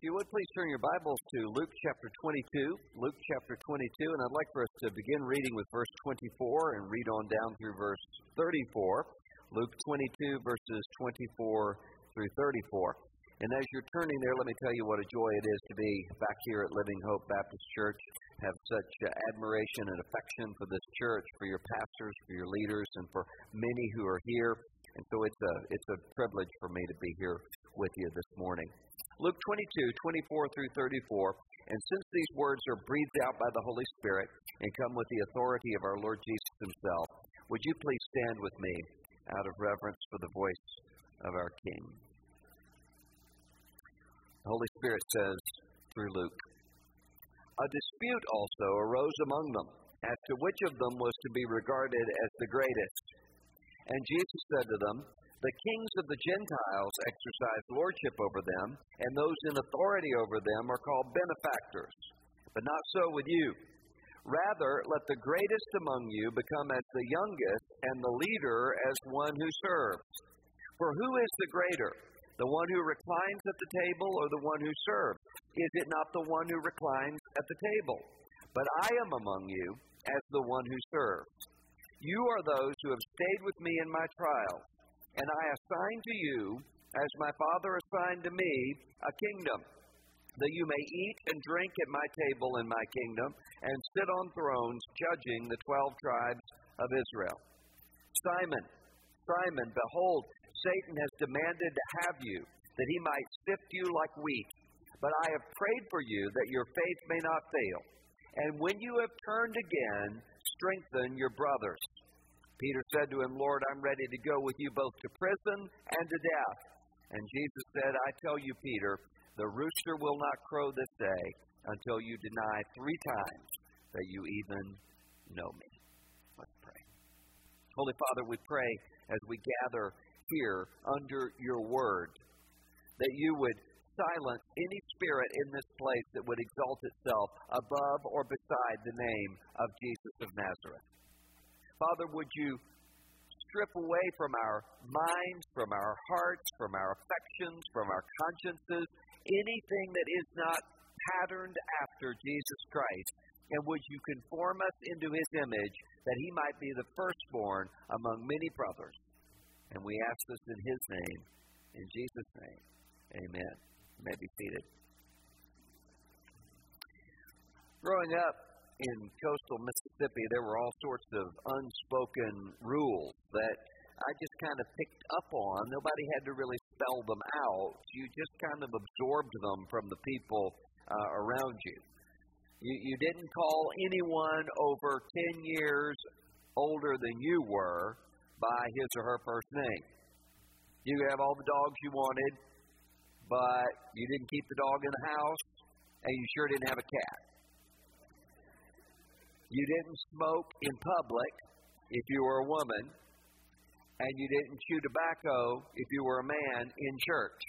If you would please turn your Bibles to Luke chapter 22. Luke chapter 22, and I'd like for us to begin reading with verse 24 and read on down through verse 34. Luke 22, verses 24 through 34. And as you're turning there, let me tell you what a joy it is to be back here at Living Hope Baptist Church. Have such uh, admiration and affection for this church, for your pastors, for your leaders, and for many who are here. And so it's a it's a privilege for me to be here with you this morning. Luke 22, 24 through 34. And since these words are breathed out by the Holy Spirit and come with the authority of our Lord Jesus Himself, would you please stand with me out of reverence for the voice of our King? The Holy Spirit says through Luke A dispute also arose among them as to which of them was to be regarded as the greatest. And Jesus said to them, the kings of the Gentiles exercise lordship over them, and those in authority over them are called benefactors. But not so with you. Rather, let the greatest among you become as the youngest, and the leader as one who serves. For who is the greater, the one who reclines at the table or the one who serves? Is it not the one who reclines at the table? But I am among you as the one who serves. You are those who have stayed with me in my trials and I assign to you, as my Father assigned to me, a kingdom, that you may eat and drink at my table in my kingdom, and sit on thrones judging the twelve tribes of Israel. Simon, Simon, behold, Satan has demanded to have you, that he might sift you like wheat. But I have prayed for you that your faith may not fail. And when you have turned again, strengthen your brothers. Peter said to him, Lord, I'm ready to go with you both to prison and to death. And Jesus said, I tell you, Peter, the rooster will not crow this day until you deny three times that you even know me. Let's pray. Holy Father, we pray as we gather here under your word that you would silence any spirit in this place that would exalt itself above or beside the name of Jesus of Nazareth. Father, would you strip away from our minds, from our hearts, from our affections, from our consciences, anything that is not patterned after Jesus Christ? And would you conform us into his image that he might be the firstborn among many brothers? And we ask this in his name, in Jesus' name. Amen. You may be seated. Growing up, in coastal Mississippi, there were all sorts of unspoken rules that I just kind of picked up on. Nobody had to really spell them out. You just kind of absorbed them from the people uh, around you. you. You didn't call anyone over 10 years older than you were by his or her first name. You could have all the dogs you wanted, but you didn't keep the dog in the house, and you sure didn't have a cat. You didn't smoke in public if you were a woman, and you didn't chew tobacco if you were a man in church.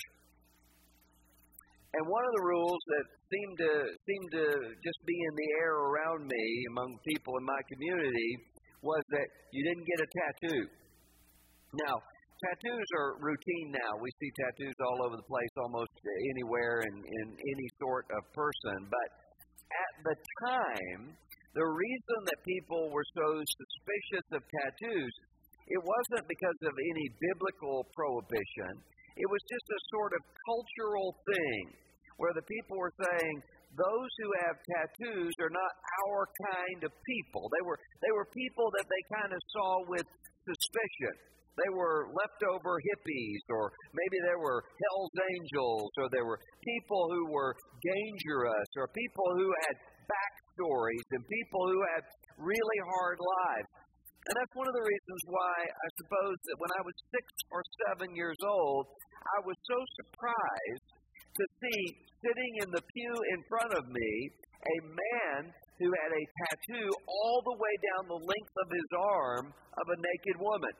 And one of the rules that seemed to seemed to just be in the air around me among people in my community was that you didn't get a tattoo. Now, tattoos are routine now. We see tattoos all over the place, almost anywhere in, in any sort of person. But at the time, the reason that people were so suspicious of tattoos, it wasn't because of any biblical prohibition. It was just a sort of cultural thing where the people were saying, those who have tattoos are not our kind of people. They were they were people that they kind of saw with suspicion. They were leftover hippies, or maybe they were Hell's Angels, or they were people who were dangerous, or people who had backstories and people who had really hard lives. And that's one of the reasons why I suppose that when I was six or seven years old, I was so surprised to see sitting in the pew in front of me a man who had a tattoo all the way down the length of his arm of a naked woman.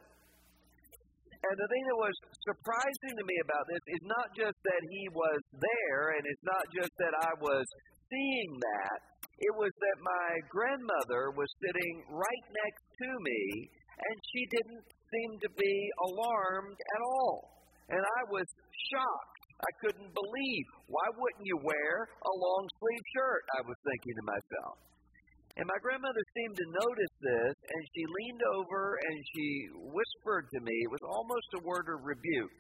And the thing that was surprising to me about this is not just that he was there, and it's not just that I was seeing that, it was that my grandmother was sitting right next to me, and she didn't seem to be alarmed at all. And I was shocked. I couldn't believe. Why wouldn't you wear a long sleeve shirt? I was thinking to myself. And my grandmother seemed to notice this, and she leaned over and she whispered to me, it was almost a word of rebuke.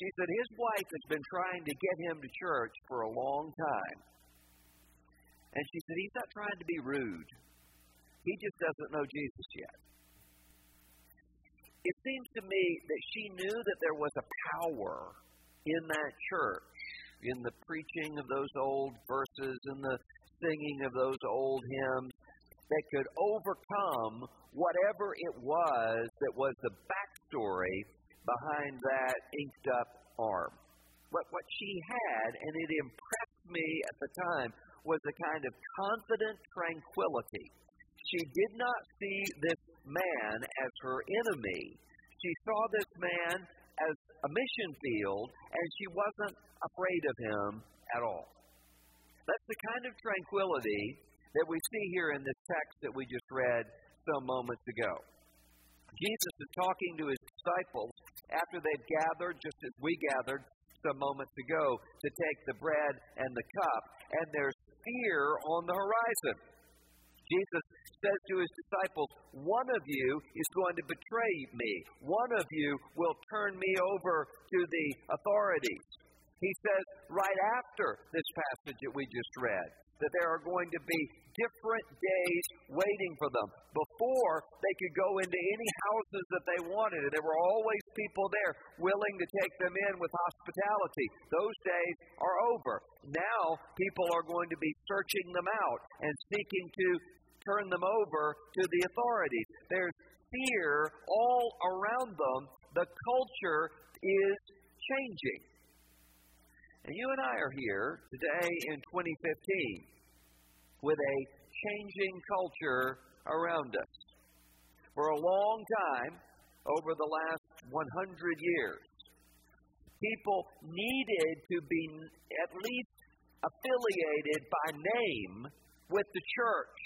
She said, His wife has been trying to get him to church for a long time. And she said, He's not trying to be rude, he just doesn't know Jesus yet. It seems to me that she knew that there was a power in that church, in the preaching of those old verses, in the singing of those old hymns, that could overcome whatever it was that was the backstory behind that inked up arm. What, what she had, and it impressed me at the time, was a kind of confident tranquility. She did not see this man as her enemy. She saw this man as a mission field, and she wasn't afraid of him at all. That's the kind of tranquility that we see here in this text that we just read some moments ago. Jesus is talking to his disciples after they've gathered, just as we gathered some moments ago, to take the bread and the cup, and there's fear on the horizon. Jesus says to his disciples, One of you is going to betray me. One of you will turn me over to the authorities. He says right after this passage that we just read that there are going to be different days waiting for them. Before they could go into any houses that they wanted, and there were always people there willing to take them in with hospitality. Those days are over. Now people are going to be searching them out and seeking to turn them over to the authorities. There's fear all around them. The culture is changing. And you and I are here today in 2015 with a changing culture around us. For a long time, over the last 100 years, people needed to be at least affiliated by name with the church.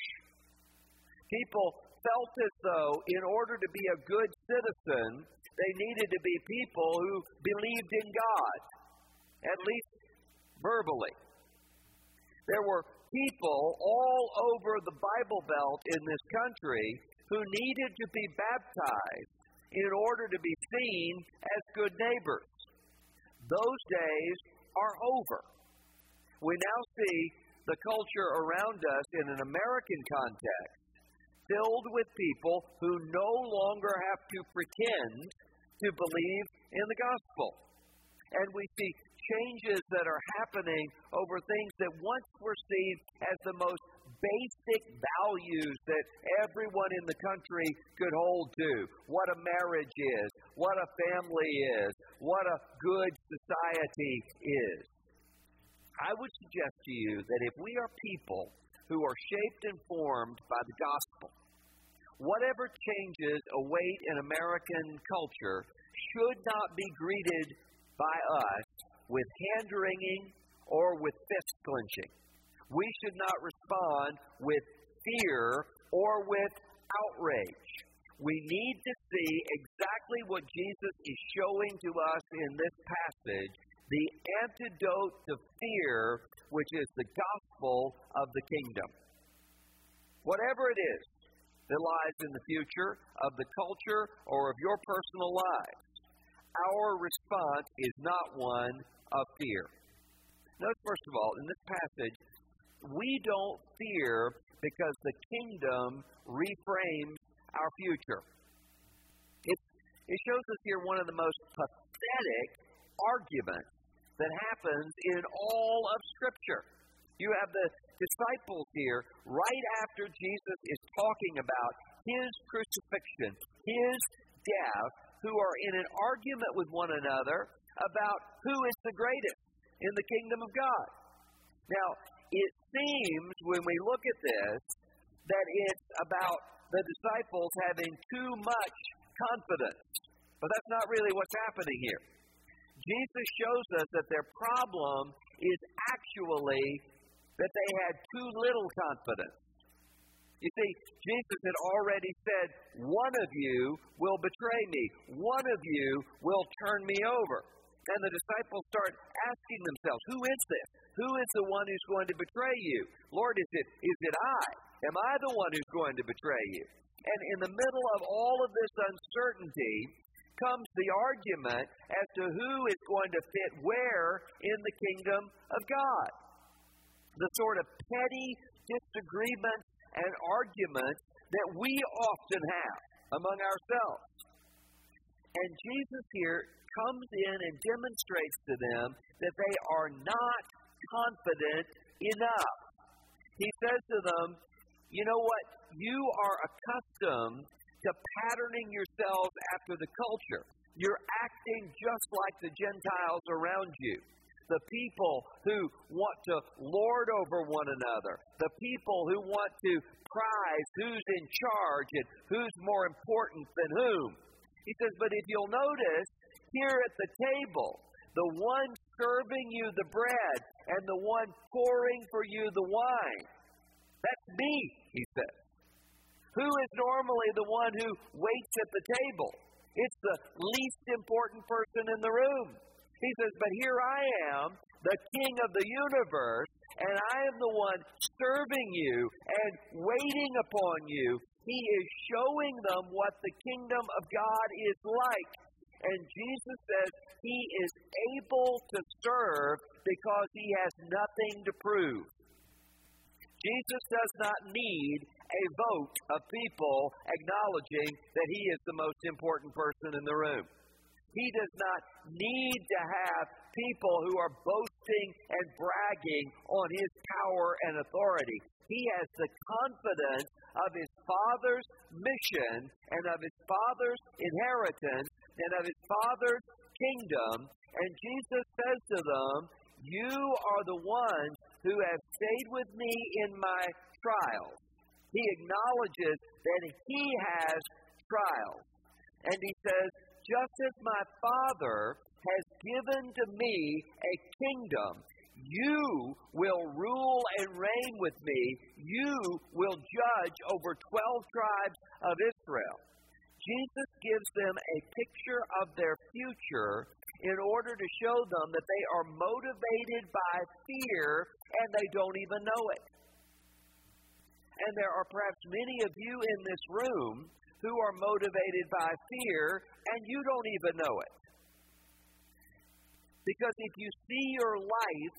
People felt as though, in order to be a good citizen, they needed to be people who believed in God at least verbally. There were people all over the Bible Belt in this country who needed to be baptized in order to be seen as good neighbors. Those days are over. We now see the culture around us in an American context filled with people who no longer have to pretend to believe in the gospel. And we see changes that are happening over things that once were seen as the most basic values that everyone in the country could hold to. What a marriage is, what a family is, what a good society is. I would suggest to you that if we are people who are shaped and formed by the gospel, whatever changes await in American culture should not be greeted by us with hand wringing or with fist clenching. We should not respond with fear or with outrage. We need to see exactly what Jesus is showing to us in this passage the antidote to fear, which is the gospel of the kingdom. Whatever it is that lies in the future of the culture or of your personal lives, our response is not one of fear. Notice, first of all, in this passage, we don't fear because the kingdom reframes our future. It, it shows us here one of the most pathetic arguments that happens in all of Scripture. You have the disciples here right after Jesus is talking about his crucifixion, his death, who are in an argument with one another about who is the greatest in the kingdom of God. Now, it seems when we look at this that it's about the disciples having too much confidence. But that's not really what's happening here. Jesus shows us that their problem is actually that they had too little confidence. You see, Jesus had already said, One of you will betray me, one of you will turn me over. And the disciples start asking themselves, Who is this? Who is the one who's going to betray you? Lord, is it, is it I? Am I the one who's going to betray you? And in the middle of all of this uncertainty comes the argument as to who is going to fit where in the kingdom of God. The sort of petty disagreements and arguments that we often have among ourselves. And Jesus here comes in and demonstrates to them that they are not confident enough. He says to them, You know what? You are accustomed to patterning yourselves after the culture. You're acting just like the Gentiles around you. The people who want to lord over one another. The people who want to prize who's in charge and who's more important than whom. He says, but if you'll notice, here at the table, the one serving you the bread and the one pouring for you the wine. That's me, he says. Who is normally the one who waits at the table? It's the least important person in the room. He says, But here I am, the king of the universe, and I am the one serving you and waiting upon you. He is showing them what the kingdom of God is like. And Jesus says he is able to serve because he has nothing to prove. Jesus does not need a vote of people acknowledging that he is the most important person in the room. He does not need to have people who are boasting and bragging on his power and authority. He has the confidence of his Father's mission and of his Father's inheritance and of his Father's kingdom. And Jesus says to them, You are the ones who have stayed with me in my trials. He acknowledges that he has trials. And he says, Just as my Father has given to me a kingdom, you will rule and reign with me. You will judge over 12 tribes of Israel. Jesus gives them a picture of their future in order to show them that they are motivated by fear and they don't even know it. And there are perhaps many of you in this room who are motivated by fear and you don't even know it. Because if you see your life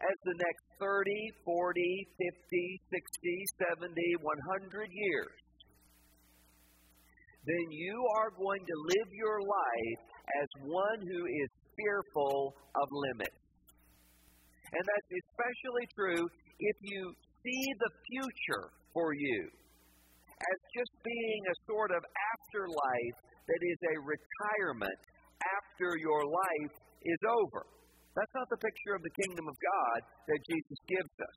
as the next 30, 40, 50, 60, 70, 100 years, then you are going to live your life as one who is fearful of limits. And that's especially true if you see the future for you as just being a sort of afterlife that is a retirement after your life is over. That's not the picture of the kingdom of God that Jesus gives us.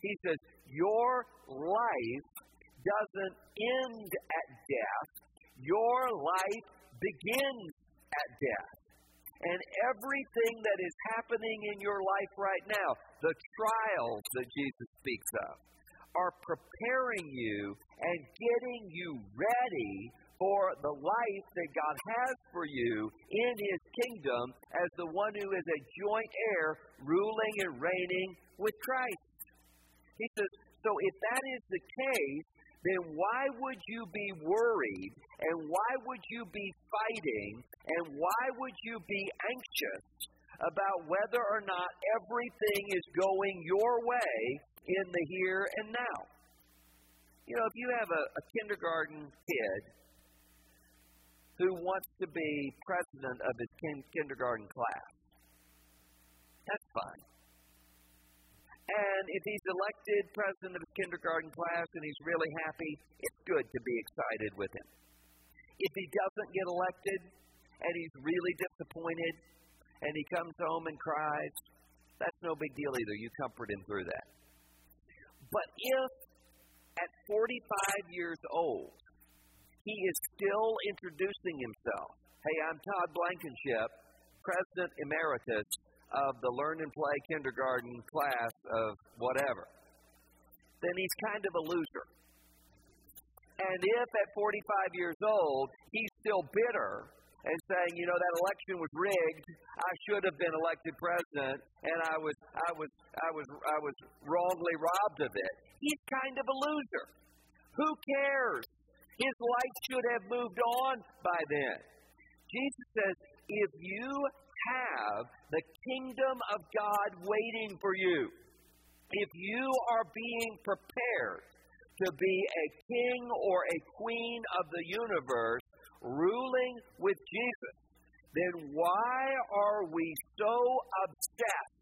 He says, Your life doesn't end at death, your life begins at death. And everything that is happening in your life right now, the trials that Jesus speaks of, are preparing you and getting you ready for the life that God has for you in His kingdom as the one who is a joint heir, ruling and reigning with Christ. He says, so if that is the case, then why would you be worried and why would you be fighting and why would you be anxious about whether or not everything is going your way in the here and now? You know, if you have a, a kindergarten kid who wants to be president of his kin- kindergarten class, that's fine. And if he's elected president of his kindergarten class and he's really happy, it's good to be excited with him. If he doesn't get elected and he's really disappointed and he comes home and cries, that's no big deal either. You comfort him through that. But if at 45 years old he is still introducing himself, hey, I'm Todd Blankenship, President Emeritus of the Learn and Play kindergarten class of whatever, then he's kind of a loser. And if at 45 years old he's still bitter and saying, you know, that election was rigged. I should have been elected president, and I was, I was, I was, I was wrongly robbed of it. He's kind of a loser. Who cares? His life should have moved on by then. Jesus says, if you have the kingdom of God waiting for you, if you are being prepared to be a king or a queen of the universe, ruling with Jesus, then why are we so obsessed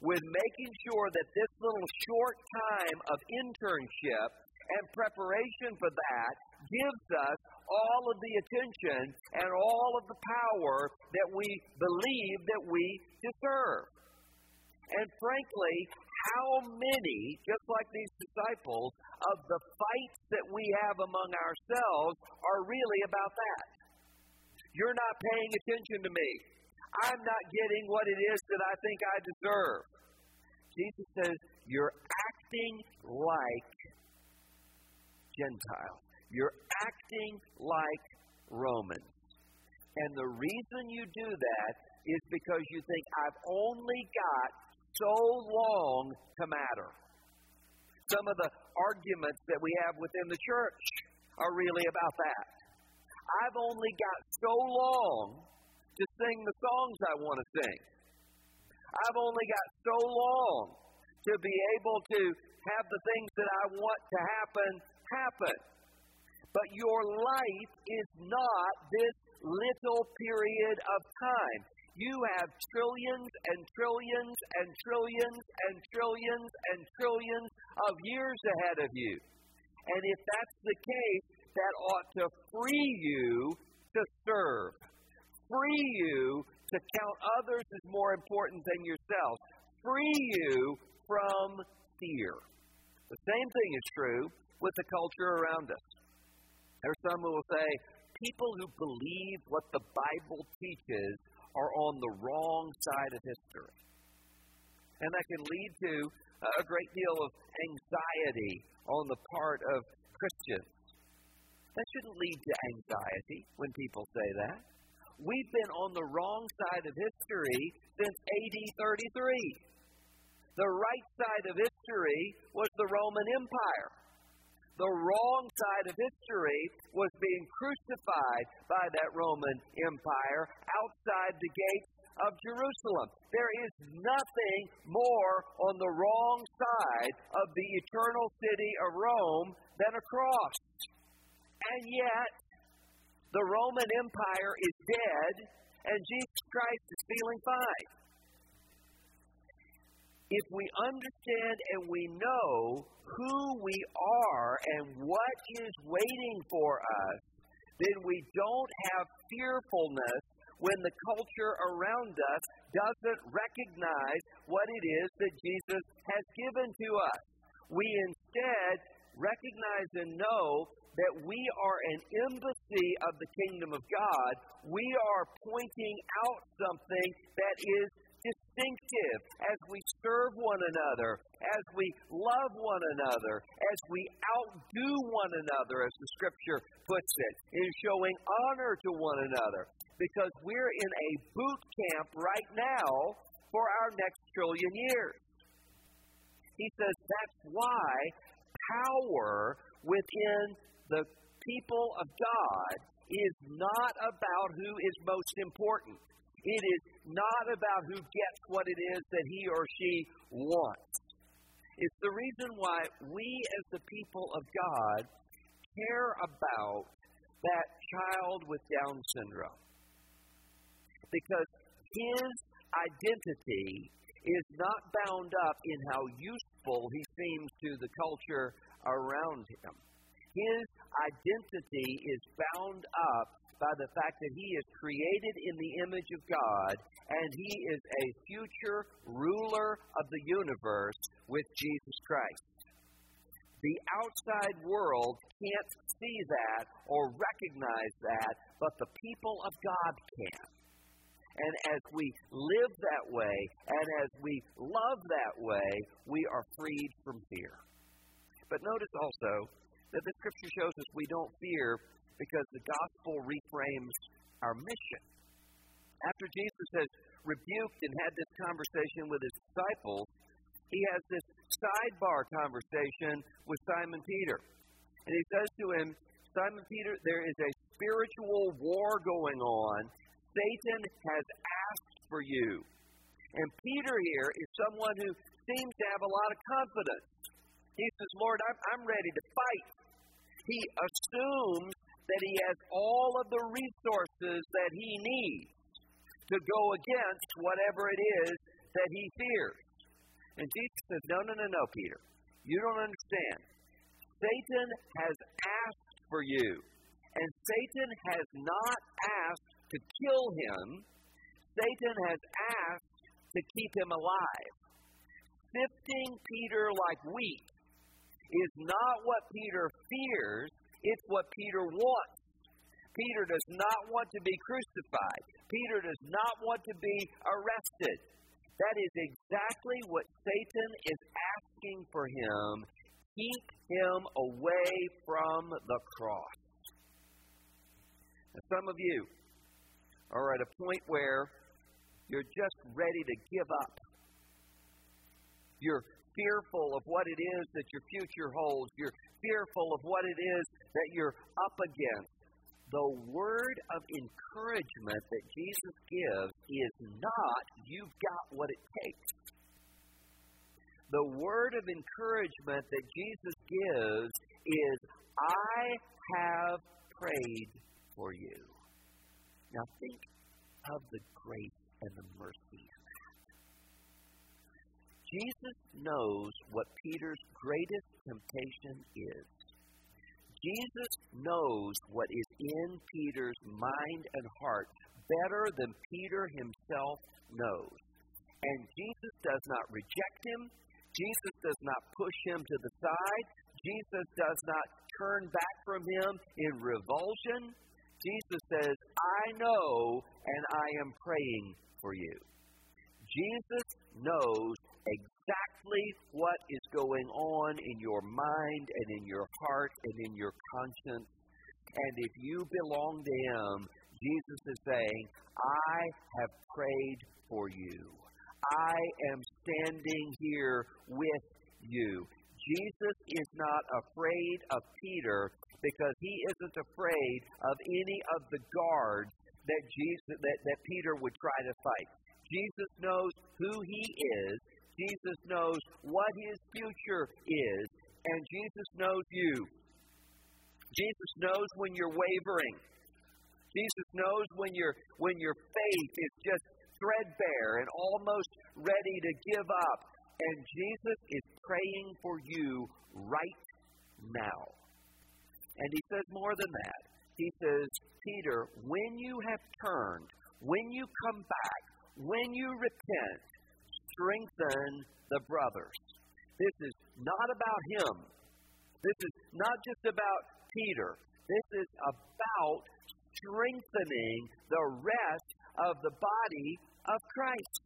with making sure that this little short time of internship and preparation for that gives us all of the attention and all of the power that we believe that we deserve. And frankly, how many, just like these disciples, of the fights that we have among ourselves are really about that? You're not paying attention to me. I'm not getting what it is that I think I deserve. Jesus says, You're acting like Gentiles. You're acting like Romans. And the reason you do that is because you think, I've only got so long to matter. Some of the arguments that we have within the church are really about that. I've only got so long to sing the songs I want to sing. I've only got so long to be able to have the things that I want to happen happen. But your life is not this little period of time. You have trillions and trillions and trillions and trillions and trillions of years ahead of you. And if that's the case, that ought to free you to serve, free you to count others as more important than yourself, free you from fear. The same thing is true with the culture around us. There are some who will say, people who believe what the Bible teaches are on the wrong side of history. And that can lead to a great deal of anxiety on the part of Christians. That shouldn't lead to anxiety when people say that. We've been on the wrong side of history since AD 33. The right side of history was the Roman Empire the wrong side of history was being crucified by that Roman Empire outside the gates of Jerusalem. There is nothing more on the wrong side of the eternal city of Rome than a cross. And yet, the Roman Empire is dead, and Jesus Christ is feeling fine. If we understand and we know who we are and what is waiting for us, then we don't have fearfulness when the culture around us doesn't recognize what it is that Jesus has given to us. We instead recognize and know that we are an embassy of the kingdom of God. We are pointing out something that is distinctive as we serve one another, as we love one another, as we outdo one another, as the scripture puts it, in showing honor to one another. Because we're in a boot camp right now for our next trillion years. He says that's why power within the people of God is not about who is most important. It is not about who gets what it is that he or she wants. It's the reason why we, as the people of God, care about that child with Down syndrome. Because his identity is not bound up in how useful he seems to the culture around him. His identity is bound up by the fact that he is created in the image of God and he is a future ruler of the universe with Jesus Christ. The outside world can't see that or recognize that, but the people of God can. And as we live that way and as we love that way, we are freed from fear. But notice also that the scripture shows us we don't fear because the gospel reframes our mission. After Jesus has rebuked and had this conversation with his disciples, he has this sidebar conversation with Simon Peter. And he says to him, Simon Peter, there is a spiritual war going on. Satan has asked for you. And Peter here is someone who seems to have a lot of confidence. He says, Lord, I'm, I'm ready to fight. He assumes that he has all of the resources that he needs to go against whatever it is that he fears. And Jesus says, No, no, no, no, Peter. You don't understand. Satan has asked for you, and Satan has not asked to kill him. Satan has asked to keep him alive. Sifting Peter like wheat is not what Peter fears, it's what Peter wants. Peter does not want to be crucified. Peter does not want to be arrested. That is exactly what Satan is asking for him. Keep him away from the cross. Now, some of you are at a point where you're just ready to give up. You're fearful of what it is that your future holds. You're fearful of what it is that you're up against. The word of encouragement that Jesus gives is not, you've got what it takes. The word of encouragement that Jesus gives is, I have prayed for you. Now think of the grace and the mercy Jesus knows what Peter's greatest temptation is. Jesus knows what is in Peter's mind and heart better than Peter himself knows. And Jesus does not reject him. Jesus does not push him to the side. Jesus does not turn back from him in revulsion. Jesus says, I know and I am praying for you. Jesus knows exactly what is going on in your mind and in your heart and in your conscience. And if you belong to Him, Jesus is saying, I have prayed for you. I am standing here with you. Jesus is not afraid of Peter because he isn't afraid of any of the guards that Jesus that, that Peter would try to fight. Jesus knows who he is Jesus knows what his future is, and Jesus knows you. Jesus knows when you're wavering. Jesus knows when your when your faith is just threadbare and almost ready to give up. And Jesus is praying for you right now. And he says more than that. He says, Peter, when you have turned, when you come back, when you repent, strengthen the brothers. This is not about him. This is not just about Peter. This is about strengthening the rest of the body of Christ.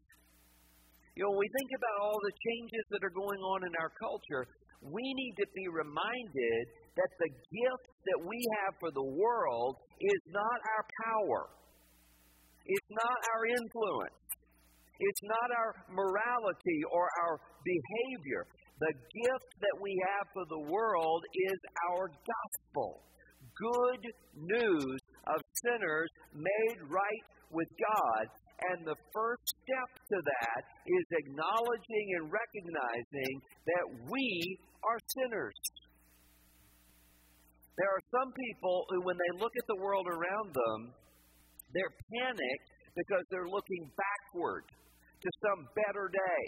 You know, when we think about all the changes that are going on in our culture, we need to be reminded that the gift that we have for the world is not our power. It's not our influence. It's not our morality or our behavior. The gift that we have for the world is our gospel. Good news of sinners made right with God. And the first step to that is acknowledging and recognizing that we are sinners. There are some people who, when they look at the world around them, they're panicked because they're looking backward to some better day.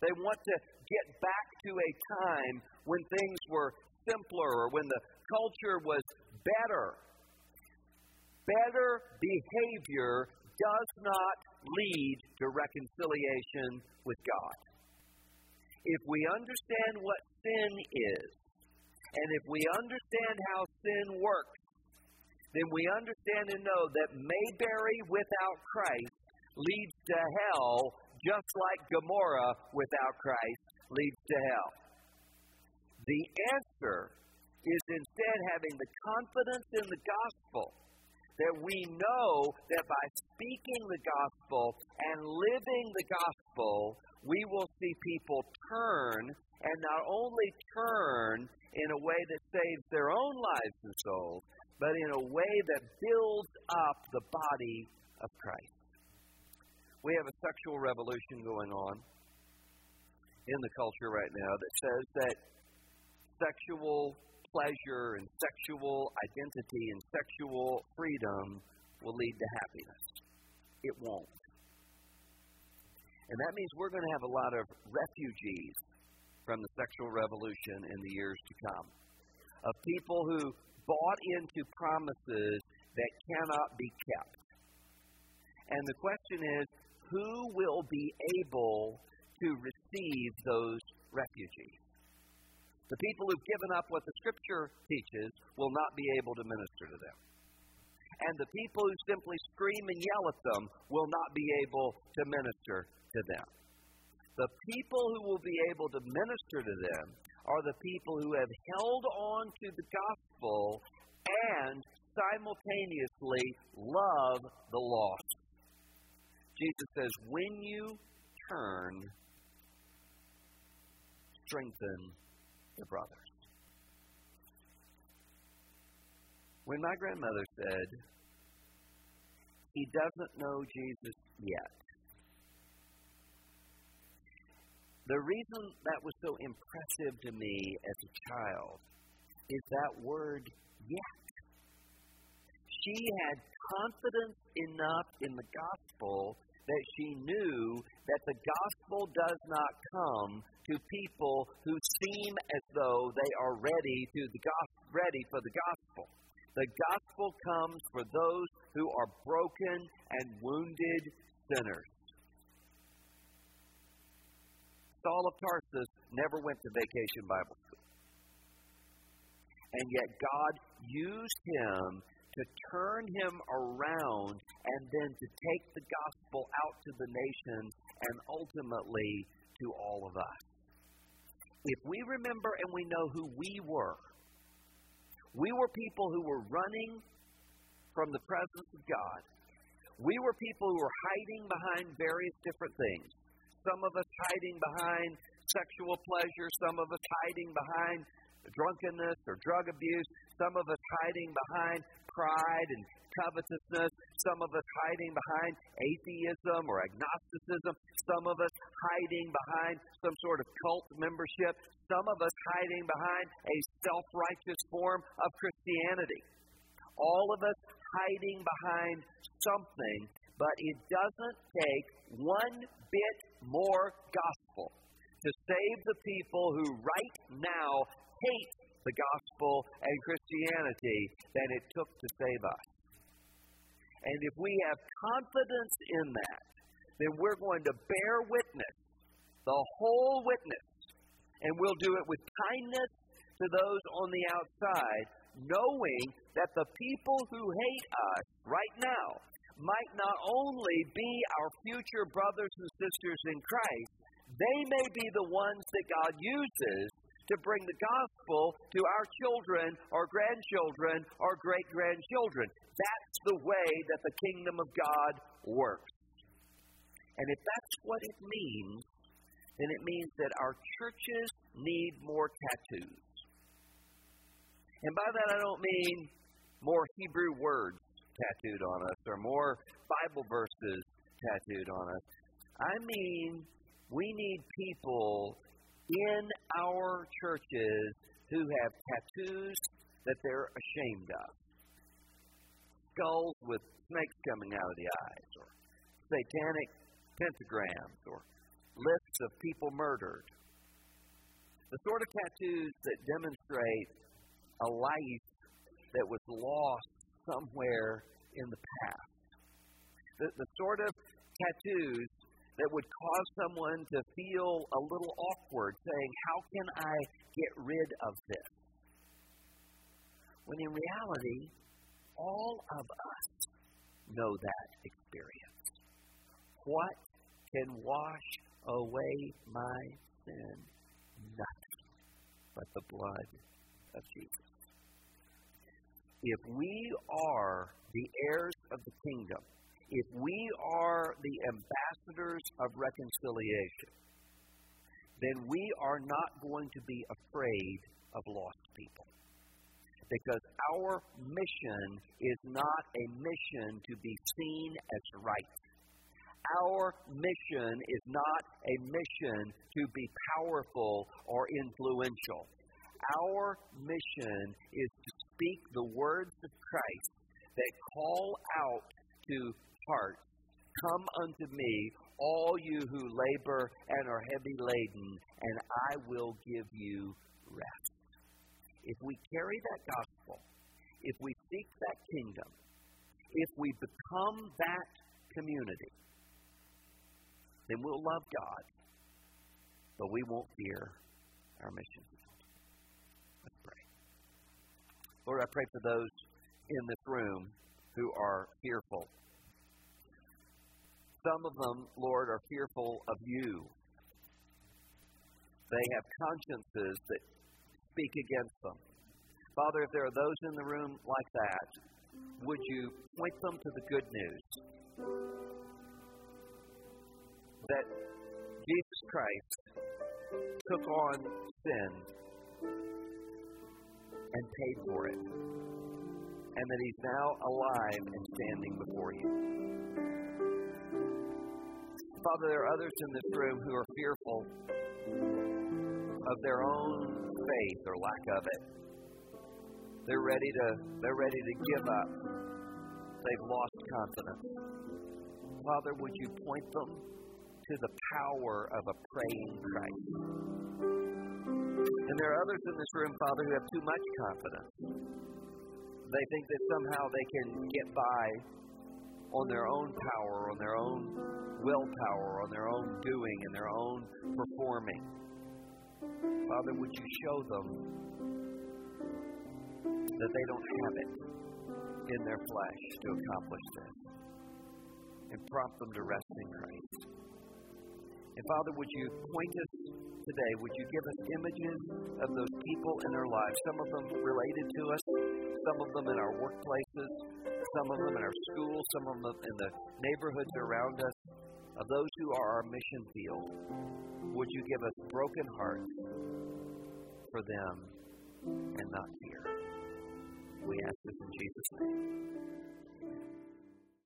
They want to get back to a time when things were simpler or when the culture was better. Better behavior does not lead to reconciliation with God. If we understand what sin is, and if we understand how sin works, then we understand and know that Mayberry without Christ leads to hell, just like Gomorrah without Christ leads to hell. The answer is instead having the confidence in the gospel that we know that by speaking the gospel and living the gospel, we will see people turn, and not only turn in a way that saves their own lives and souls, but in a way that builds up the body of Christ. We have a sexual revolution going on in the culture right now that says that sexual pleasure and sexual identity and sexual freedom will lead to happiness. It won't. And that means we're going to have a lot of refugees from the sexual revolution in the years to come. Of people who bought into promises that cannot be kept. And the question is who will be able to receive those refugees? The people who've given up what the Scripture teaches will not be able to minister to them. And the people who simply scream and yell at them will not be able to minister to them. The people who will be able to minister to them are the people who have held on to the gospel and simultaneously love the lost. Jesus says, when you turn, strengthen your brothers. When my grandmother said, he doesn't know Jesus yet, the reason that was so impressive to me as a child is that word yet. She had confidence enough in the gospel that she knew that the gospel does not come to people who seem as though they are ready to the ready for the gospel. The gospel comes for those who are broken and wounded sinners. Saul of Tarsus never went to vacation Bible school. And yet God used him to turn him around and then to take the gospel out to the nations and ultimately to all of us. If we remember and we know who we were, we were people who were running from the presence of God. We were people who were hiding behind various different things. Some of us hiding behind sexual pleasure, some of us hiding behind drunkenness or drug abuse, some of us hiding behind pride and covetousness, some of us hiding behind atheism or agnosticism, some of us hiding behind some sort of cult membership, some of us hiding behind a self righteous form of Christianity. All of us hiding behind something, but it doesn't take one bit more gospel to save the people who right now hate the gospel and Christianity than it took to save us. And if we have confidence in that, then we're going to bear witness, the whole witness, and we'll do it with kindness to those on the outside, knowing that the people who hate us right now might not only be our future brothers and sisters in Christ, they may be the ones that God uses to bring the gospel to our children, our grandchildren, our great grandchildren. That's the way that the kingdom of God works. And if that's what it means, then it means that our churches need more tattoos. And by that I don't mean more Hebrew words tattooed on us or more Bible verses tattooed on us. I mean, we need people in our churches who have tattoos that they're ashamed of. Skulls with snakes coming out of the eyes, or satanic pentagrams, or lists of people murdered. The sort of tattoos that demonstrate a life that was lost somewhere in the past. The, the sort of tattoos that would cause someone to feel a little awkward, saying, How can I get rid of this? When in reality, all of us know that experience. What can wash away my sin? Nothing but the blood of Jesus. if we are the heirs of the kingdom, if we are the ambassadors of reconciliation, then we are not going to be afraid of lost people. Because our mission is not a mission to be seen as right. Our mission is not a mission to be powerful or influential. Our mission is to speak the words of Christ that call out to hearts Come unto me, all you who labor and are heavy laden, and I will give you rest. If we carry that gospel, if we seek that kingdom, if we become that community, then we'll love God, but we won't fear our mission. Let's pray. Lord, I pray for those in this room who are fearful. Some of them, Lord, are fearful of you. They have consciences that speak against them. Father, if there are those in the room like that, would you point them to the good news? that Jesus Christ took on sin and paid for it, and that He's now alive and standing before you. Father, there are others in this room who are fearful of their own faith or lack of it. They're ready to they're ready to give up. They've lost confidence. Father, would you point them to the power of a praying Christ. And there are others in this room, Father, who have too much confidence. They think that somehow they can get by on their own power, on their own willpower, on their own doing, and their own performing. Father, would you show them that they don't have it in their flesh to accomplish this? And prompt them to rest in Christ. And Father, would you point us today? Would you give us images of those people in their lives? Some of them related to us, some of them in our workplaces, some of them in our schools, some of them in the neighborhoods around us, of those who are our mission field. Would you give us broken hearts for them and not fear? We ask this in Jesus' name.